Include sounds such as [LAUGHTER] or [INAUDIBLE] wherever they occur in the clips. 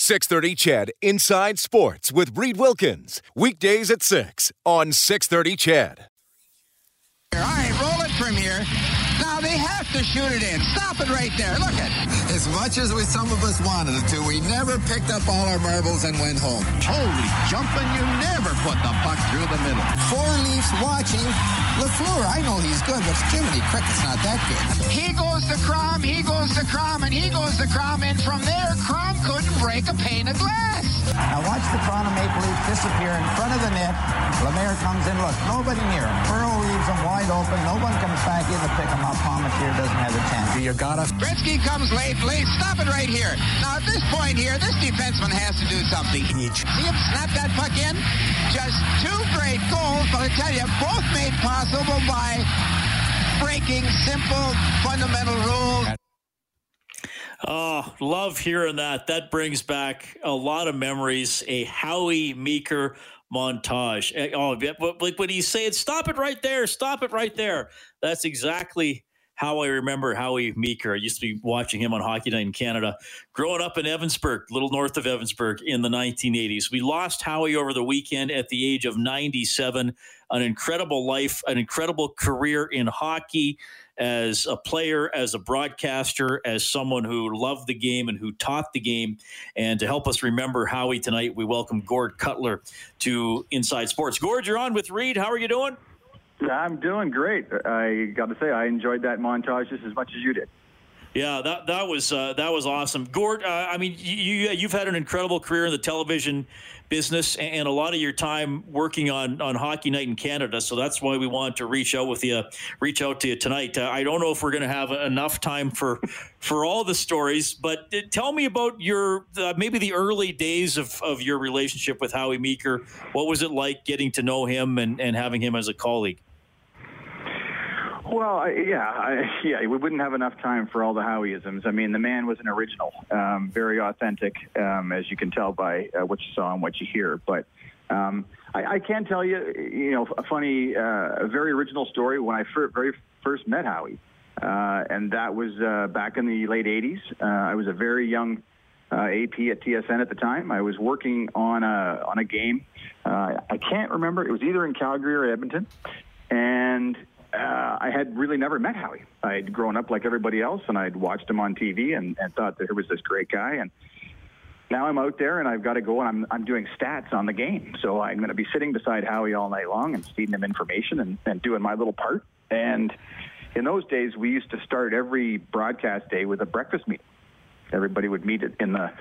630 CHED Inside Sports with Reid Wilkins. Weekdays at 6 on 630 CHED. All right, roll it from here. Now they have to shoot it in. Stop it right there. Look at As much as we, some of us wanted it to, we never picked up all our marbles and went home. Holy jumping, you never put the puck through the middle. Four Leafs watching. LaFleur, I know he's good, but Jiminy Cricket's not that good. He goes to Crom, he goes to Crom, and he goes to Crom, and from there, Crom couldn't break a pane of glass. Now watch the Toronto Maple Leafs disappear in front of the net. Lemaire comes in. Look, nobody near him. Burrow leaves him wide open. No one comes back in to pick him up. Palmateer doesn't have a chance. You gotta. Gretzky comes late, late. Stop it right here. Now at this point here, this defenseman has to do something. See him snap that puck in? Just two great goals, but I tell you, both made possible by breaking simple fundamental rules. Oh, love hearing that. That brings back a lot of memories. A Howie Meeker montage. Eh, oh, like when he's saying, "Stop it right there! Stop it right there!" That's exactly how I remember Howie Meeker. I used to be watching him on Hockey Night in Canada. Growing up in Evansburg, a little north of Evansburg, in the 1980s, we lost Howie over the weekend at the age of 97. An incredible life, an incredible career in hockey as a player, as a broadcaster, as someone who loved the game and who taught the game. And to help us remember Howie tonight, we welcome Gord Cutler to Inside Sports. Gord, you're on with Reid. How are you doing? I'm doing great. I got to say, I enjoyed that montage just as much as you did. Yeah, that that was uh, that was awesome, Gord. Uh, I mean, you you've had an incredible career in the television business and a lot of your time working on on Hockey Night in Canada. So that's why we wanted to reach out with you, reach out to you tonight. Uh, I don't know if we're going to have enough time for for all the stories, but uh, tell me about your uh, maybe the early days of of your relationship with Howie Meeker. What was it like getting to know him and and having him as a colleague? Well, yeah, I, [LAUGHS] yeah, we wouldn't have enough time for all the Howieisms. I mean, the man was an original, um, very authentic, um, as you can tell by uh, what you saw and what you hear. But um, I, I can tell you, you know, a funny, uh, a very original story when I fir- very first met Howie, uh, and that was uh, back in the late '80s. Uh, I was a very young uh, AP at TSN at the time. I was working on a on a game. Uh, I can't remember. It was either in Calgary or Edmonton, and I had really never met Howie. I'd grown up like everybody else, and I'd watched him on TV and, and thought that he was this great guy. And now I'm out there, and I've got to go, and I'm I'm doing stats on the game. So I'm going to be sitting beside Howie all night long and feeding him information and, and doing my little part. And in those days, we used to start every broadcast day with a breakfast meeting. Everybody would meet in the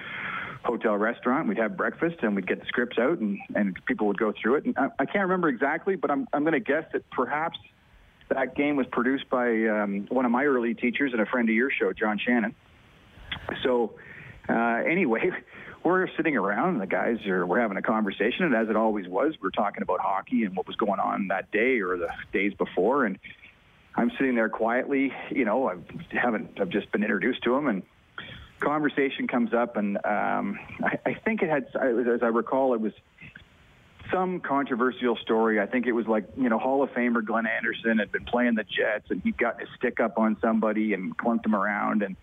hotel restaurant. We'd have breakfast and we'd get the scripts out and, and people would go through it. And I, I can't remember exactly, but I'm, I'm going to guess that perhaps that game was produced by um, one of my early teachers and a friend of your show, John Shannon. So, uh, anyway, [LAUGHS] we're sitting around and the guys are we're having a conversation, and as it always was, we're talking about hockey and what was going on that day or the days before, and I'm sitting there quietly. You know, I haven't I've just been introduced to him and. Conversation comes up, and um, I, I think it had, as I recall, it was some controversial story. I think it was like, you know, Hall of Famer Glenn Anderson had been playing the Jets and he'd gotten his stick up on somebody and clunked him around. And,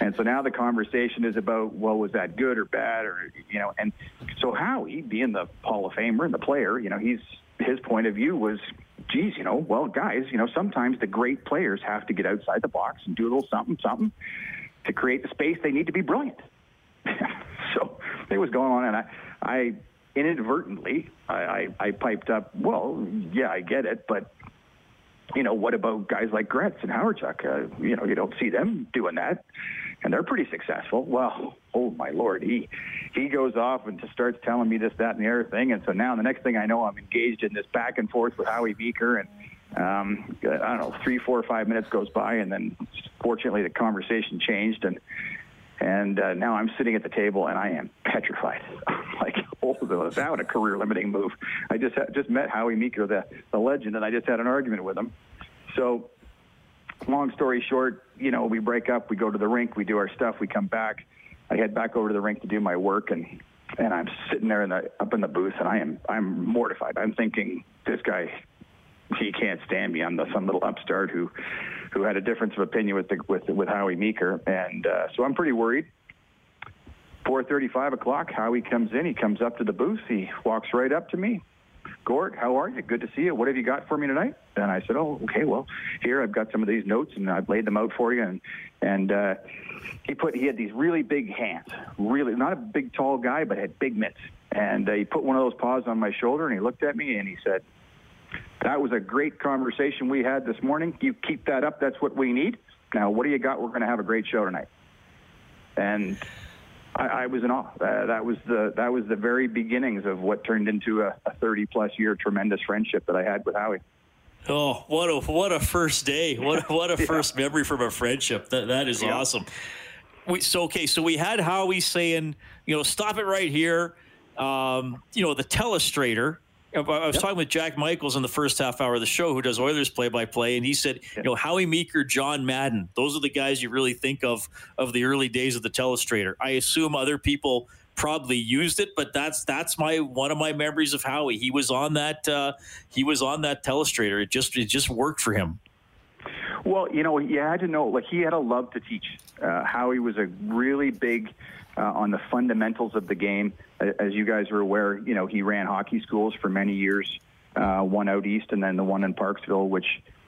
and so now the conversation is about, well, was that good or bad or, you know, and so Howie being the Hall of Famer and the player, you know, he's, his point of view was, geez, you know, well, guys, you know, sometimes the great players have to get outside the box and do a little something, something to create the space they need to be brilliant. [LAUGHS] so it was going on and I, I inadvertently, I, I, I piped up, well, yeah, I get it, but you know, what about guys like Gretz and Hawerchuk? Uh, you know, you don't see them doing that, and they're pretty successful. Well, oh my lord, he he goes off and just starts telling me this, that, and the other thing, and so now the next thing I know, I'm engaged in this back and forth with Howie Meeker, and um, I don't know, three, four, five minutes goes by, and then fortunately the conversation changed, and And uh, now I'm sitting at the table and I am petrified. [LAUGHS] [LAUGHS] like, oh, that was a career limiting move. I just just met Howie Meeker, the, the legend, and I just had an argument with him. So, long story short, you know, we break up, we go to the rink, we do our stuff, we come back. I head back over to the rink to do my work, and and I'm sitting there in the up in the booth, and I am I'm mortified. I'm thinking this guy, he can't stand me. I'm the some little upstart who who had a difference of opinion with the, with with Howie Meeker, and uh, so I'm pretty worried. 4:35 o'clock, Howie comes in. He comes up to the booth. He walks right up to me. Gord, how are you? Good to see you. What have you got for me tonight? And I said, Oh, okay. Well, here I've got some of these notes, and I've laid them out for you. And and uh, he put he had these really big hands, really not a big tall guy, but had big mitts. And uh, he put one of those paws on my shoulder, and he looked at me, and he said, "That was a great conversation we had this morning. You keep that up. That's what we need. Now, what do you got? We're going to have a great show tonight." And I, I was in awe. Uh, that was the that was the very beginnings of what turned into a, a 30 plus year tremendous friendship that I had with Howie. Oh, what a what a first day! What what a [LAUGHS] yeah. first memory from a friendship. That that is yeah. awesome. We so okay. So we had Howie saying, you know, stop it right here. Um, you know, the telestrator I was yep. talking with Jack Michaels in the first half hour of the show, who does Oilers play by play, and he said, you know, Howie Meeker, John Madden, those are the guys you really think of of the early days of the telestrator. I assume other people probably used it, but that's that's my one of my memories of Howie. He was on that uh, he was on that telestrator. It just it just worked for him. Well, you know, you had to know like he had a love to teach. Uh, Howie was a really big uh, on the fundamentals of the game. As you guys are aware, you know, he ran hockey schools for many years, uh, one out east and then the one in Parksville, which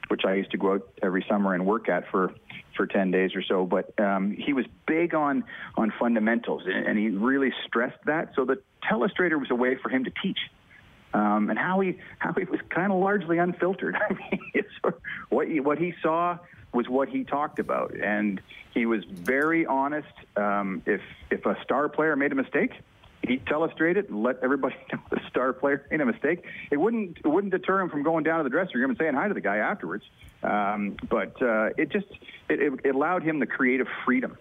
which I used to go out every summer and work at for for 10 days or so. But um, he was big on on fundamentals, and he really stressed that. So the telestrator was a way for him to teach. Um, and how he how he was kind of largely unfiltered. [LAUGHS] I mean, what he, what he saw was what he talked about, and he was very honest. Um, if if a star player made a mistake, he'd telestrate it and let everybody [LAUGHS] know the star player made a mistake. It wouldn't it wouldn't deter him from going down to the dressing room and saying hi to the guy afterwards. Um, but uh, it just it, it allowed him the creative freedom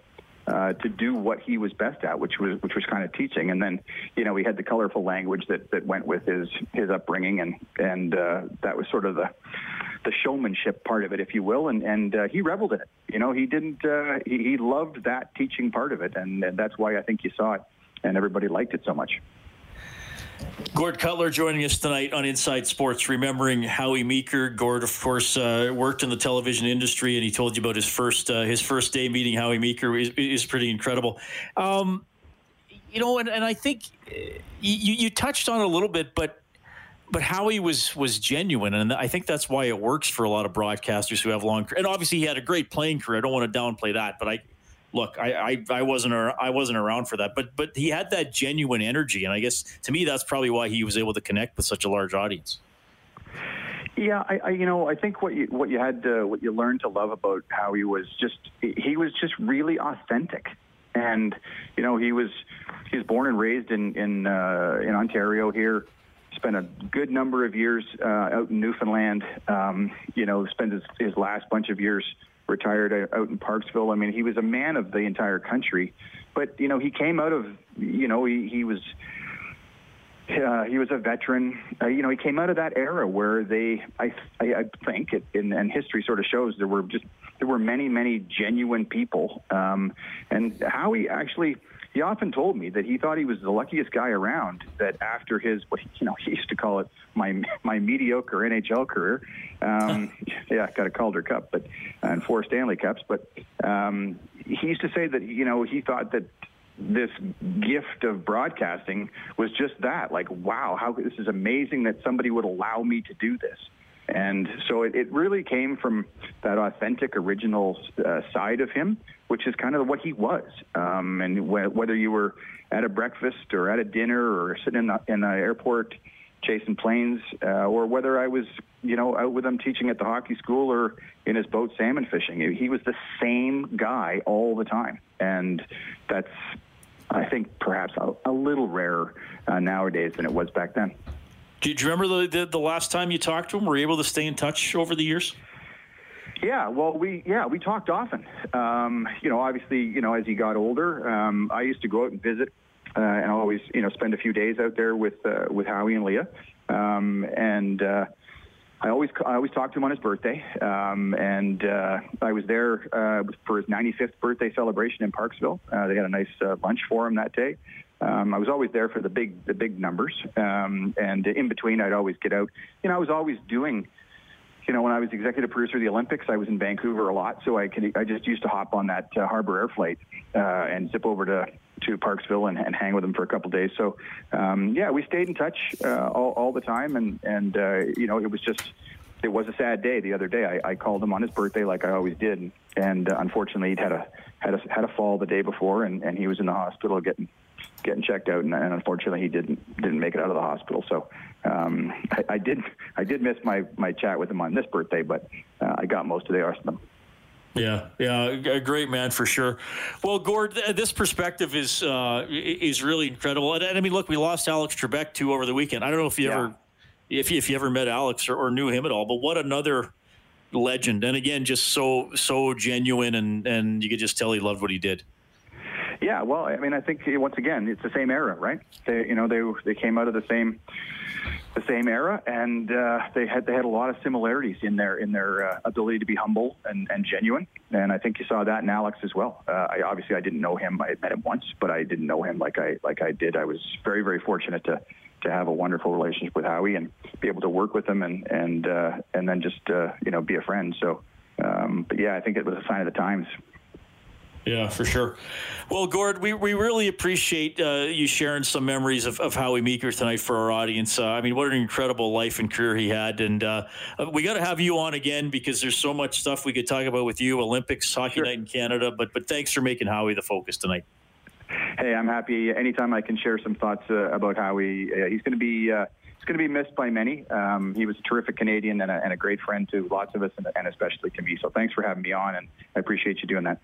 uh, to do what he was best at, which was which was kind of teaching. And then, you know, he had the colorful language that, that went with his his upbringing, and and uh, that was sort of the the showmanship part of it, if you will. And and uh, he reveled in it. You know, he didn't. Uh, he, he loved that teaching part of it, and, and that's why I think you saw it, and everybody liked it so much. Gord Cutler joining us tonight on Inside Sports, remembering Howie Meeker. Gord, of course, uh, worked in the television industry, and he told you about his first uh, his first day meeting Howie Meeker is, is pretty incredible. Um, you know, and, and I think uh, you, you touched on a little bit, but but Howie was was genuine, and I think that's why it works for a lot of broadcasters who have long. And obviously, he had a great playing career. I don't want to downplay that, but I look, I, I, I wasn't I wasn't around for that, but but he had that genuine energy, and I guess to me that's probably why he was able to connect with such a large audience. Yeah, I, I you know I think what you what you had what you learned to love about how he was just he was just really authentic, and you know he was he was born and raised in in uh, in Ontario here. Spent a good number of years uh, out in Newfoundland. Um, you know, spent his, his last bunch of years retired out in Parksville. I mean, he was a man of the entire country, but you know, he came out of you know he he was. Uh, he was a veteran. Uh, you know, he came out of that era where they, I, I, I think, it, and, and history sort of shows there were just there were many, many genuine people, um, and Howie actually he often told me that he thought he was the luckiest guy around. That after his, what you know, [LAUGHS] he used to call it my my mediocre NHL career. Um, [LAUGHS] yeah, got a Calder Cup, but and four Stanley Cups. But um, he used to say that you know he thought that this gift of broadcasting was just that. Like, wow, how this is amazing that somebody would allow me to do this. And so it, it really came from that authentic, original uh, side of him, which is kind of what he was. Um, and wh- whether you were at a breakfast or at a dinner or sitting in the, in the airport chasing planes, uh, or whether I was, you know, out with him teaching at the hockey school or in his boat salmon fishing, he was the same guy all the time. And that's, I think, perhaps a, a little rarer uh, nowadays than it was back then. Do you, remember the, the, the last time you talked to him? Were you able to stay in touch over the years? Yeah, well, we yeah we talked often. Um, you know, obviously, you know, as he got older, um, I used to go out and visit, uh, and always you know spend a few days out there with uh, with Howie and Leah, um, and. Uh, I always I always talked to him on his birthday, um, and uh, I was there uh, for his 95th birthday celebration in Parksville. Uh, they had a nice uh, lunch for him that day. Um, I was always there for the big the big numbers, um, and in between, I'd always get out. You know, I was always doing you know, when I was executive producer of the Olympics, I was in Vancouver a lot, so I could I just used to hop on that uh, Harbor Air flight uh, and zip over to to Parksville and, and hang with them for a couple days. So, um, yeah, we stayed in touch uh, all, all the time, and and uh, you know, it was just it was a sad day the other day. I, I called him on his birthday like I always did, and uh, unfortunately, he'd had a had a had a fall the day before, and, and he was in the hospital getting getting checked out, and, and unfortunately, he didn't didn't make it out of the hospital. So um, I, I did I did miss my my chat with him on this birthday, but uh, I got most of the rest of them. Yeah, yeah, a great man for sure. Well, Gord, this perspective is uh, is really incredible. And, and, I mean, look, we lost Alex Trebek too over the weekend. I don't know if you yeah. ever if you, if you ever met Alex or, or, knew him at all, but what another legend! And again, just so so genuine, and and you could just tell he loved what he did. Yeah, well, I mean, I think once again, it's the same era, right? They, you know, they they came out of the same the same era, and uh, they had they had a lot of similarities in their in their uh, ability to be humble and, and genuine. And I think you saw that in Alex as well. Uh, I obviously I didn't know him. I had met him once, but I didn't know him like I like I did. I was very very fortunate to to have a wonderful relationship with Howie and be able to work with him and and uh, and then just uh, you know be a friend. So, um, but yeah, I think it was a sign of the times. Yeah, for sure. Well, Gord, we, we really appreciate uh, you sharing some memories of, of Howie Meeker tonight for our audience. Uh, I mean, what an incredible life and career he had. And uh, uh we got to have you on again because there's so much stuff we could talk about with you Olympics, Hockey sure. Night in Canada. But, but thanks for making Howie the focus tonight. Hey, I'm happy anytime I can share some thoughts uh, about Howie. Uh, he's going to be he's going to be missed by many. Um, he was a terrific Canadian and a, and a, great friend to lots of us, and, and especially to me. So thanks for having me on, and I appreciate you doing that.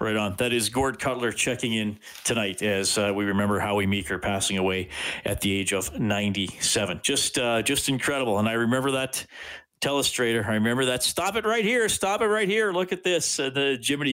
Right on. That is Gord Cutler checking in tonight as uh, we remember Howie Meeker passing away at the age of 97. Just, uh, just incredible. And I remember that telestrator. I remember that. Stop it right here. Stop it right here. Look at this. Uh, the Jiminy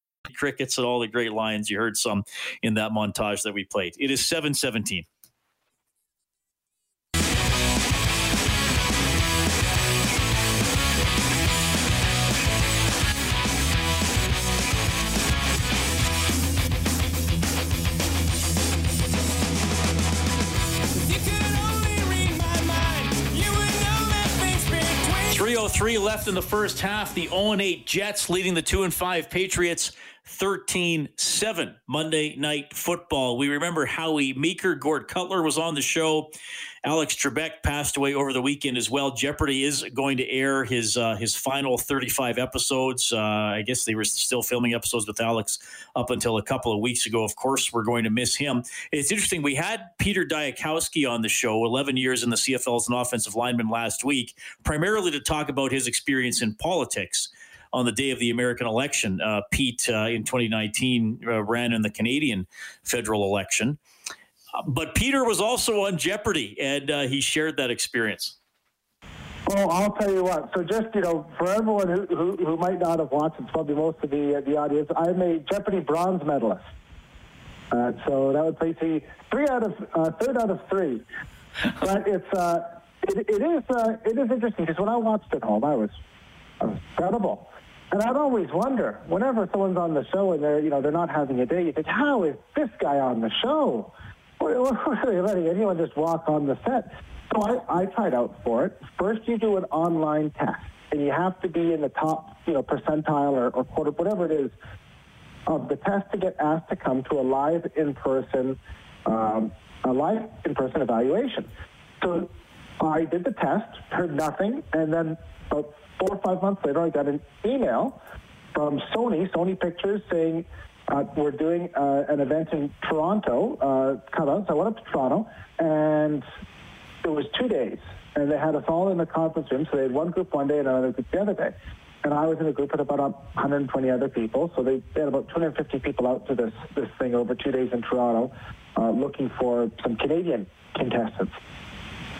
crickets and all the great lines. You heard some in that montage that we played. It is 717. 303 left in the first half. The 0 8 Jets leading the 2 and 5 Patriots 13 7 Monday Night Football. We remember Howie Meeker, Gord Cutler was on the show. Alex Trebek passed away over the weekend as well. Jeopardy is going to air his uh, his final 35 episodes. Uh, I guess they were still filming episodes with Alex up until a couple of weeks ago. Of course, we're going to miss him. It's interesting. We had Peter Dyakowski on the show, 11 years in the CFL as an offensive lineman last week, primarily to talk about his experience in politics on the day of the American election. Uh, Pete uh, in 2019 uh, ran in the Canadian federal election. But Peter was also on Jeopardy, and uh, he shared that experience. Well, I'll tell you what. So, just you know, for everyone who, who, who might not have watched, it's probably most of the uh, the audience. I'm a Jeopardy bronze medalist. So that would place me three out of third out of three. But it's it, it is uh, it is interesting because when I watched at home, I was incredible. And I'd always wonder, whenever someone's on the show and they're, you know, they're not having a day, you think, how is this guy on the show? [LAUGHS] are they letting anyone just walk on the set? So I, I tried out for it. First, you do an online test, and you have to be in the top, you know, percentile or, or quarter, whatever it is, of the test to get asked to come to a live in-person, um, a live in-person evaluation. So I did the test, heard nothing, and then about four or five months later, I got an email from Sony, Sony Pictures, saying uh, we're doing uh, an event in Toronto, uh, So I went up to Toronto, and it was two days, and they had us all in the conference room. So they had one group one day and another group the other day. And I was in a group with about 120 other people. So they, they had about 250 people out to this this thing over two days in Toronto, uh, looking for some Canadian contestants.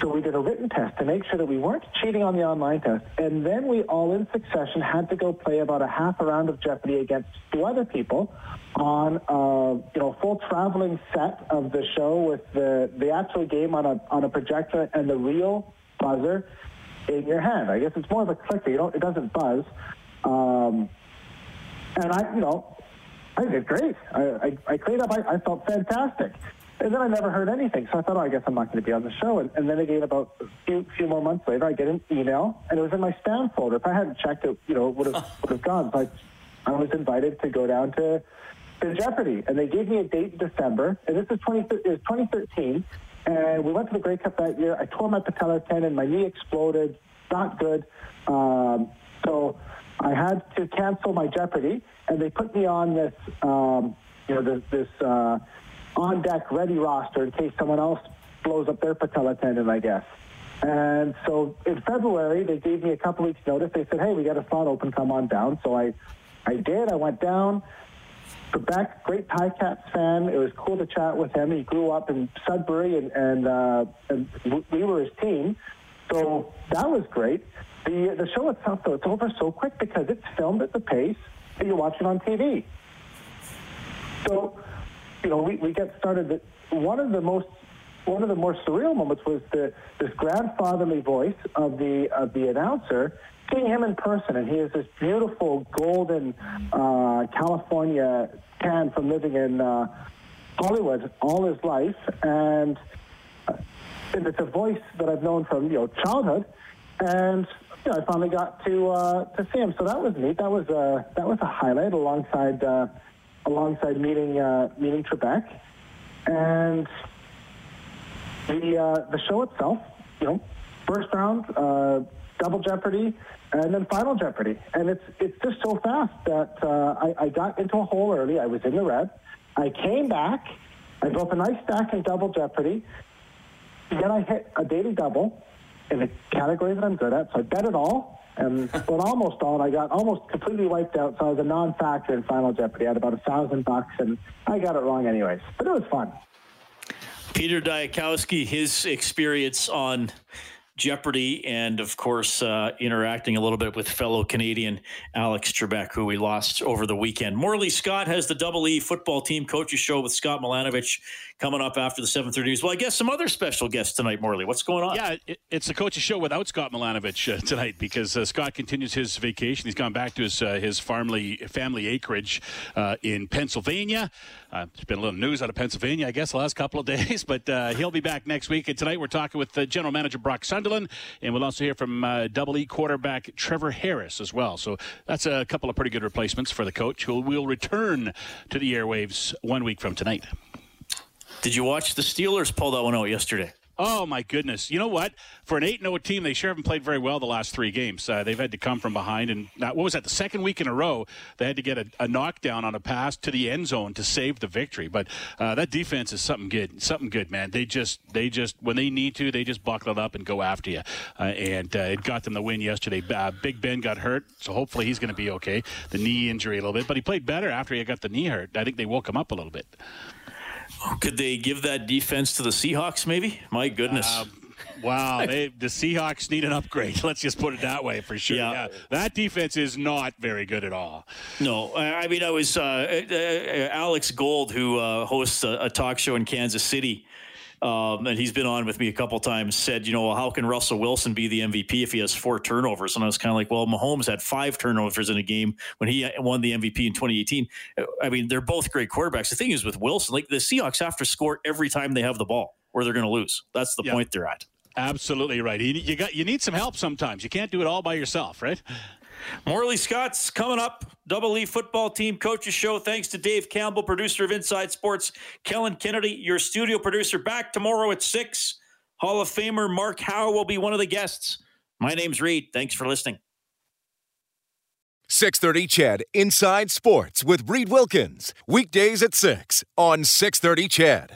So we did a written test to make sure that we weren't cheating on the online test. And then we all in succession had to go play about a half a round of Jeopardy against two other people on a uh, you know full traveling set of the show with the, the actual game on a on a projector and the real buzzer in your hand. I guess it's more of a clicker. You don't it doesn't buzz. Um, and I you know I did great. I, I, I cleaned up. I, I felt fantastic. And then I never heard anything. So I thought, oh, I guess I'm not going to be on the show. And, and then again, about a few, few more months later, I get an email, and it was in my spam folder. If I hadn't checked it, you know, it would have [LAUGHS] would have gone. But I, was invited to go down to, to Jeopardy, and they gave me a date in December. And this is 20, it was 2013, and we went to the Grey Cup that year. I tore my patellar tendon, my knee exploded, not good. Um, so I had to cancel my Jeopardy, and they put me on this, um, you know, this. this uh, on deck ready roster in case someone else blows up their patella tendon, I guess. And so in February, they gave me a couple weeks notice. They said, hey, we got a slot open, come on down. So I, I did. I went down. Quebec, great Ticats fan. It was cool to chat with him. He grew up in Sudbury, and, and, uh, and we were his team. So that was great. The, the show itself, though, it's over so quick because it's filmed at the pace that you're watching on TV. So you know, we, we get started. That one of the most one of the more surreal moments was the this grandfatherly voice of the of the announcer seeing him in person, and he has this beautiful golden uh, California tan from living in uh, Hollywood all his life, and, uh, and it's a voice that I've known from you know childhood, and you know, I finally got to uh, to see him, so that was neat. That was a that was a highlight alongside uh, alongside meeting uh, meeting Trebek, and the uh, the show itself, you know, first round, uh, double Jeopardy, and then final Jeopardy, and it's it's just so fast that uh, I, I got into a hole early. I was in the red. I came back. I built a nice stack in double Jeopardy. Then I hit a daily double in a category that I'm good at. So I bet it all. And [LAUGHS] when almost all, I got almost completely wiped out. So I was a non-factor in Final Jeopardy. I had about a thousand bucks, and I got it wrong anyways. But it was fun. Peter Dyakowski, his experience on Jeopardy, and of course, uh, interacting a little bit with fellow Canadian Alex Trebek, who we lost over the weekend. Morley Scott has the Double E football team coaches show with Scott Milanovich coming up after the 7:30 news. Well, I guess some other special guests tonight, Morley. What's going on? Yeah, it, it's the coach's show without Scott Milanovich uh, tonight because uh, Scott continues his vacation. He's gone back to his uh, his family family acreage uh, in Pennsylvania. Uh, there's been a little news out of Pennsylvania, I guess, the last couple of [LAUGHS] days, but he'll be back next week. And tonight we're talking with General Manager Brock Sunderland, and we'll also hear from uh, Double E quarterback Trevor Harris as well. So that's a couple of pretty good replacements for the coach, who will return to the airwaves one week from tonight. Did you watch the Steelers pull that one out yesterday? Oh my goodness! You know what? For an eight 0 team, they sure haven't played very well the last three games. Uh, they've had to come from behind, and what was that? The second week in a row, they had to get a, a knockdown on a pass to the end zone to save the victory. But uh, that defense is something good, something good, man. They just, they just, when they need to, they just buckle it up and go after you. Uh, and uh, it got them the win yesterday. Big Ben got hurt, so hopefully he's going to be okay. The knee injury a little bit, but he played better after he got the knee hurt. I think they woke him up a little bit. Could they give that defense to the Seahawks? Maybe. My goodness. Uh, wow, they, the Seahawks need an upgrade. [LAUGHS] Let's just put it that way for sure. Yeah. yeah. that defense is not very good at all. No, I mean, I was uh, uh, uh, Alex Gold, who uh, hosts a, a, talk show in Kansas City um, and he's been on with me a couple times, said, you know, well, how can Russell Wilson be the MVP if he has four turnovers? And I was kind of like, well, Mahomes had five turnovers in a game when he won the MVP in 2018. I mean, they're both great quarterbacks. The thing is with Wilson, like the Seahawks have to score every time they have the ball or they're going to lose. That's the point they're at. Absolutely right. You, you got you need some help sometimes. You can't do it all by yourself, right? Morley Scott's coming up. Double E football team coaches show. Thanks to Dave Campbell, producer of Inside Sports. Kellen Kennedy, your studio producer, back tomorrow at 6. Hall of Famer Mark Howe will be one of the guests. My name's Reid. Thanks for listening. 630 CHED Inside Sports with Reid Wilkins. Weekdays at 6 on 630 CHED.